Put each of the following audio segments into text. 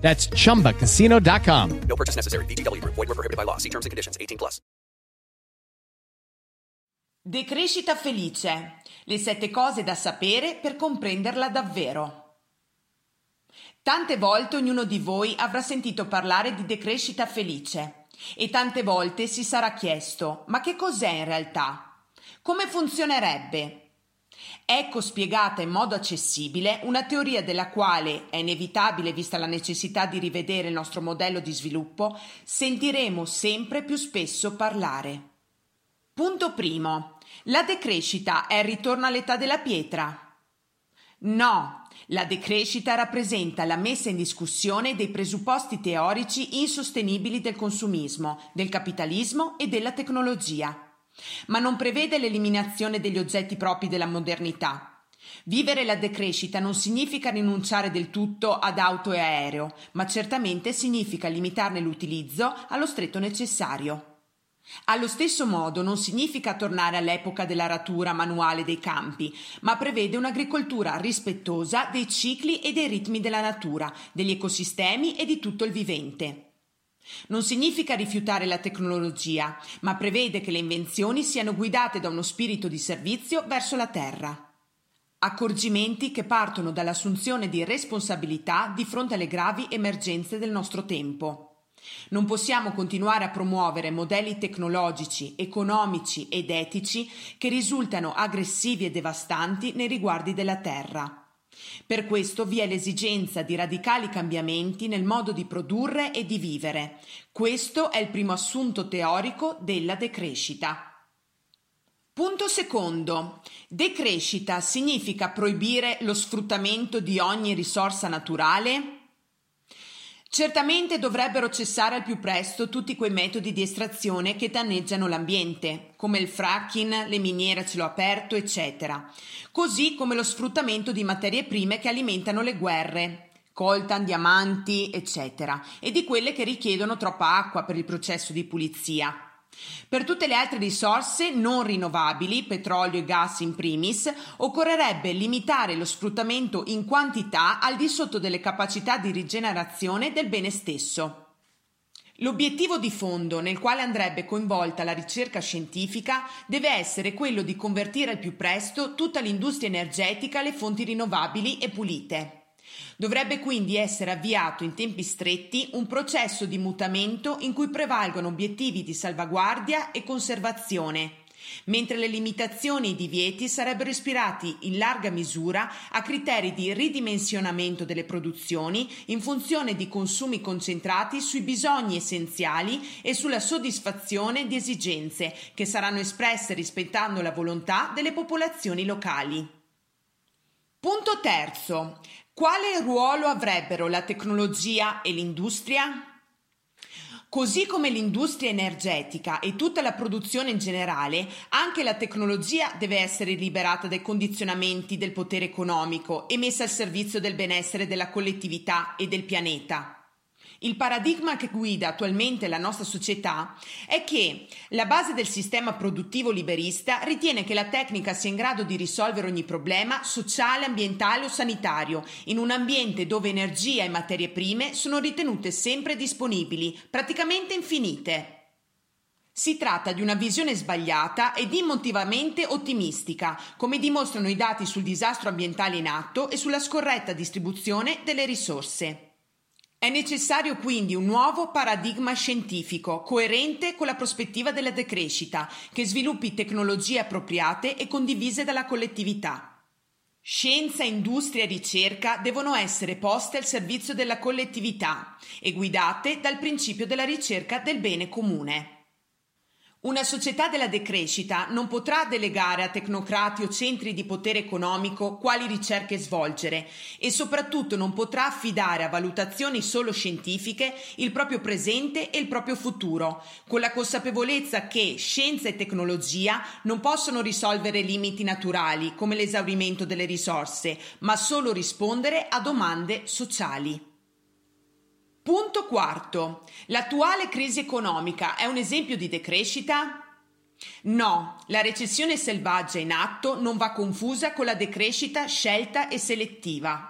That's chumbacasino.com. No purchase necessary. VGW Group. Void were prohibited by law. See terms and conditions. 18 plus. Decrescita felice. Le sette cose da sapere per comprenderla davvero. Tante volte ognuno di voi avrà sentito parlare di decrescita felice e tante volte si sarà chiesto ma che cos'è in realtà? Come funzionerebbe? Ecco spiegata in modo accessibile una teoria della quale, è inevitabile vista la necessità di rivedere il nostro modello di sviluppo, sentiremo sempre più spesso parlare. Punto primo. La decrescita è il ritorno all'età della pietra? No, la decrescita rappresenta la messa in discussione dei presupposti teorici insostenibili del consumismo, del capitalismo e della tecnologia ma non prevede l'eliminazione degli oggetti propri della modernità. Vivere la decrescita non significa rinunciare del tutto ad auto e aereo, ma certamente significa limitarne l'utilizzo allo stretto necessario. Allo stesso modo non significa tornare all'epoca dell'aratura manuale dei campi, ma prevede un'agricoltura rispettosa dei cicli e dei ritmi della natura, degli ecosistemi e di tutto il vivente. Non significa rifiutare la tecnologia, ma prevede che le invenzioni siano guidate da uno spirito di servizio verso la Terra. Accorgimenti che partono dall'assunzione di responsabilità di fronte alle gravi emergenze del nostro tempo. Non possiamo continuare a promuovere modelli tecnologici, economici ed etici che risultano aggressivi e devastanti nei riguardi della Terra. Per questo vi è l'esigenza di radicali cambiamenti nel modo di produrre e di vivere. Questo è il primo assunto teorico della decrescita. Punto secondo. Decrescita significa proibire lo sfruttamento di ogni risorsa naturale? Certamente dovrebbero cessare al più presto tutti quei metodi di estrazione che danneggiano l'ambiente, come il fracking, le miniere a cielo aperto, eccetera, così come lo sfruttamento di materie prime che alimentano le guerre, coltan, diamanti, eccetera, e di quelle che richiedono troppa acqua per il processo di pulizia. Per tutte le altre risorse non rinnovabili, petrolio e gas in primis, occorrerebbe limitare lo sfruttamento in quantità al di sotto delle capacità di rigenerazione del bene stesso. L'obiettivo di fondo nel quale andrebbe coinvolta la ricerca scientifica deve essere quello di convertire al più presto tutta l'industria energetica alle fonti rinnovabili e pulite. Dovrebbe quindi essere avviato in tempi stretti un processo di mutamento in cui prevalgono obiettivi di salvaguardia e conservazione, mentre le limitazioni e i divieti sarebbero ispirati in larga misura a criteri di ridimensionamento delle produzioni in funzione di consumi concentrati sui bisogni essenziali e sulla soddisfazione di esigenze che saranno espresse rispettando la volontà delle popolazioni locali. Punto terzo. Quale ruolo avrebbero la tecnologia e l'industria? Così come l'industria energetica e tutta la produzione in generale, anche la tecnologia deve essere liberata dai condizionamenti del potere economico e messa al servizio del benessere della collettività e del pianeta. Il paradigma che guida attualmente la nostra società è che la base del sistema produttivo liberista ritiene che la tecnica sia in grado di risolvere ogni problema sociale, ambientale o sanitario in un ambiente dove energia e materie prime sono ritenute sempre disponibili, praticamente infinite. Si tratta di una visione sbagliata ed immotivamente ottimistica, come dimostrano i dati sul disastro ambientale in atto e sulla scorretta distribuzione delle risorse. È necessario quindi un nuovo paradigma scientifico, coerente con la prospettiva della decrescita, che sviluppi tecnologie appropriate e condivise dalla collettività. Scienza, industria e ricerca devono essere poste al servizio della collettività e guidate dal principio della ricerca del bene comune. Una società della decrescita non potrà delegare a tecnocrati o centri di potere economico quali ricerche svolgere e soprattutto non potrà affidare a valutazioni solo scientifiche il proprio presente e il proprio futuro, con la consapevolezza che scienza e tecnologia non possono risolvere limiti naturali come l'esaurimento delle risorse, ma solo rispondere a domande sociali. Punto quarto. L'attuale crisi economica è un esempio di decrescita? No, la recessione selvaggia in atto non va confusa con la decrescita scelta e selettiva.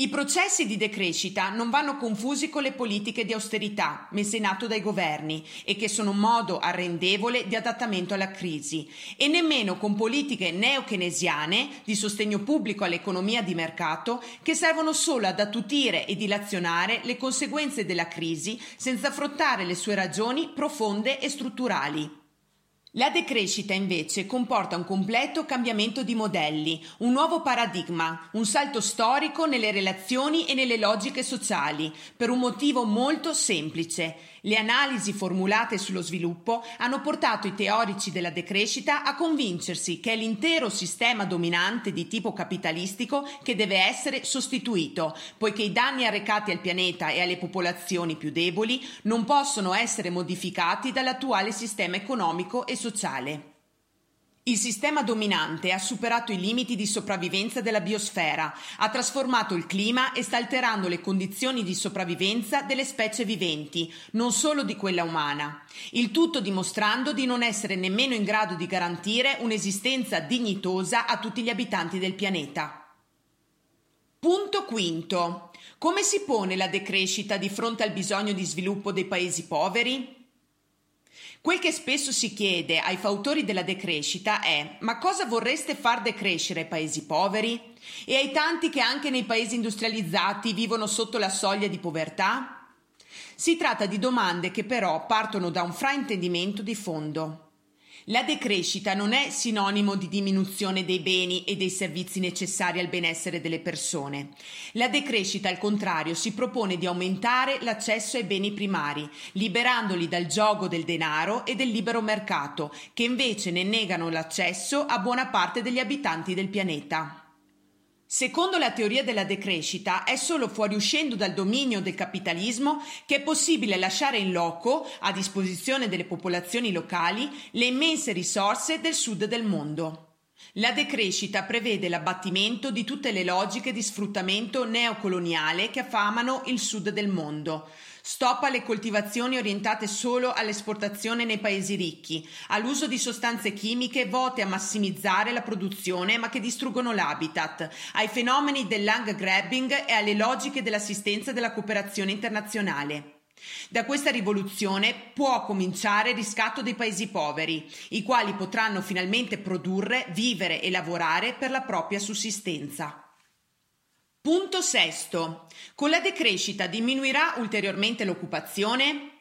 I processi di decrescita non vanno confusi con le politiche di austerità messe in atto dai governi e che sono un modo arrendevole di adattamento alla crisi e nemmeno con politiche neokeynesiane di sostegno pubblico all'economia di mercato che servono solo ad attutire e dilazionare le conseguenze della crisi senza affrontare le sue ragioni profonde e strutturali. La decrescita invece comporta un completo cambiamento di modelli, un nuovo paradigma, un salto storico nelle relazioni e nelle logiche sociali, per un motivo molto semplice. Le analisi formulate sullo sviluppo hanno portato i teorici della decrescita a convincersi che è l'intero sistema dominante di tipo capitalistico che deve essere sostituito, poiché i danni arrecati al pianeta e alle popolazioni più deboli non possono essere modificati dall'attuale sistema economico e sociale. Il sistema dominante ha superato i limiti di sopravvivenza della biosfera, ha trasformato il clima e sta alterando le condizioni di sopravvivenza delle specie viventi, non solo di quella umana. Il tutto dimostrando di non essere nemmeno in grado di garantire un'esistenza dignitosa a tutti gli abitanti del pianeta. Punto quinto. Come si pone la decrescita di fronte al bisogno di sviluppo dei paesi poveri? Quel che spesso si chiede ai fautori della decrescita è ma cosa vorreste far decrescere ai paesi poveri? E ai tanti che anche nei paesi industrializzati vivono sotto la soglia di povertà? Si tratta di domande che però partono da un fraintendimento di fondo. La decrescita non è sinonimo di diminuzione dei beni e dei servizi necessari al benessere delle persone. La decrescita, al contrario, si propone di aumentare l'accesso ai beni primari, liberandoli dal gioco del denaro e del libero mercato, che invece ne negano l'accesso a buona parte degli abitanti del pianeta. Secondo la teoria della decrescita, è solo fuoriuscendo dal dominio del capitalismo che è possibile lasciare in loco, a disposizione delle popolazioni locali, le immense risorse del sud del mondo. La decrescita prevede l'abbattimento di tutte le logiche di sfruttamento neocoloniale che affamano il sud del mondo, Stop alle coltivazioni orientate solo all'esportazione nei paesi ricchi, all'uso di sostanze chimiche vote a massimizzare la produzione ma che distruggono l'habitat, ai fenomeni del land grabbing e alle logiche dell'assistenza e della cooperazione internazionale. Da questa rivoluzione può cominciare il riscatto dei paesi poveri, i quali potranno finalmente produrre, vivere e lavorare per la propria sussistenza. Punto sesto. Con la decrescita diminuirà ulteriormente l'occupazione?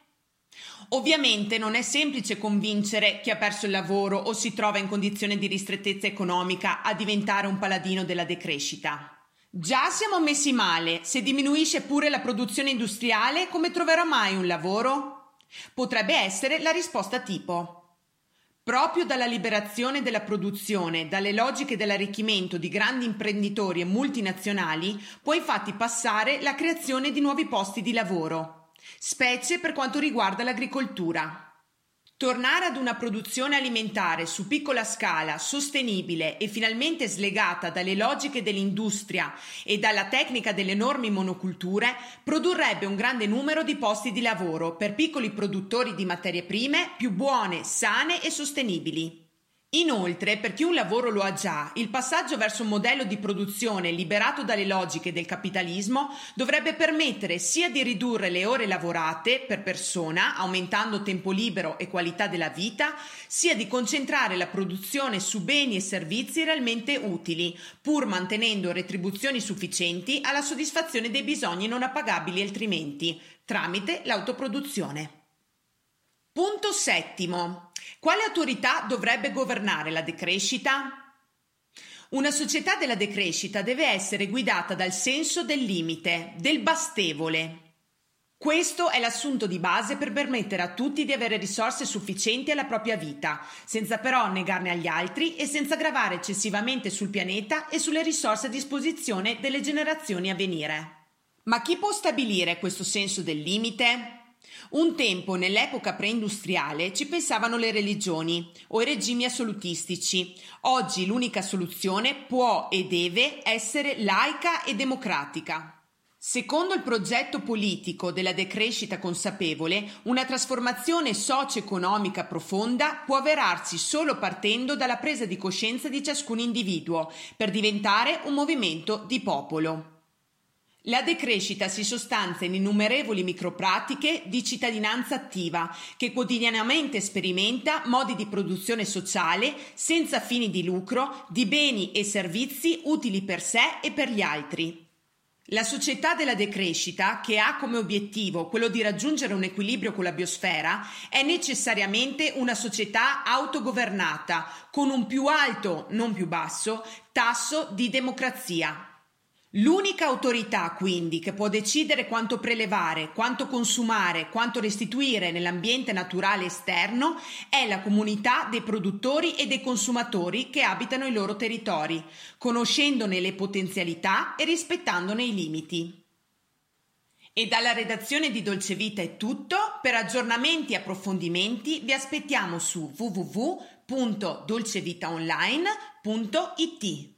Ovviamente non è semplice convincere chi ha perso il lavoro o si trova in condizione di ristrettezza economica a diventare un paladino della decrescita. Già siamo messi male, se diminuisce pure la produzione industriale, come troverà mai un lavoro? Potrebbe essere la risposta tipo. Proprio dalla liberazione della produzione, dalle logiche dell'arricchimento di grandi imprenditori e multinazionali, può infatti passare la creazione di nuovi posti di lavoro, specie per quanto riguarda l'agricoltura. Tornare ad una produzione alimentare su piccola scala, sostenibile e finalmente slegata dalle logiche dell'industria e dalla tecnica delle enormi monoculture produrrebbe un grande numero di posti di lavoro per piccoli produttori di materie prime più buone, sane e sostenibili. Inoltre, per chi un lavoro lo ha già, il passaggio verso un modello di produzione liberato dalle logiche del capitalismo dovrebbe permettere sia di ridurre le ore lavorate per persona, aumentando tempo libero e qualità della vita, sia di concentrare la produzione su beni e servizi realmente utili, pur mantenendo retribuzioni sufficienti alla soddisfazione dei bisogni non appagabili altrimenti, tramite l'autoproduzione. Punto settimo. Quale autorità dovrebbe governare la decrescita? Una società della decrescita deve essere guidata dal senso del limite, del bastevole. Questo è l'assunto di base per permettere a tutti di avere risorse sufficienti alla propria vita, senza però negarne agli altri e senza gravare eccessivamente sul pianeta e sulle risorse a disposizione delle generazioni a venire. Ma chi può stabilire questo senso del limite? Un tempo, nell'epoca preindustriale, ci pensavano le religioni o i regimi assolutistici. Oggi l'unica soluzione può e deve essere laica e democratica. Secondo il progetto politico della decrescita consapevole, una trasformazione socio-economica profonda può avverarsi solo partendo dalla presa di coscienza di ciascun individuo per diventare un movimento di popolo. La decrescita si sostanza in innumerevoli micropratiche di cittadinanza attiva che quotidianamente sperimenta modi di produzione sociale senza fini di lucro di beni e servizi utili per sé e per gli altri. La società della decrescita, che ha come obiettivo quello di raggiungere un equilibrio con la biosfera, è necessariamente una società autogovernata, con un più alto, non più basso, tasso di democrazia. L'unica autorità, quindi, che può decidere quanto prelevare, quanto consumare, quanto restituire nell'ambiente naturale esterno è la comunità dei produttori e dei consumatori che abitano i loro territori, conoscendone le potenzialità e rispettandone i limiti. E dalla redazione di Dolce Vita è tutto. Per aggiornamenti e approfondimenti vi aspettiamo su www.dolcevitaonline.it.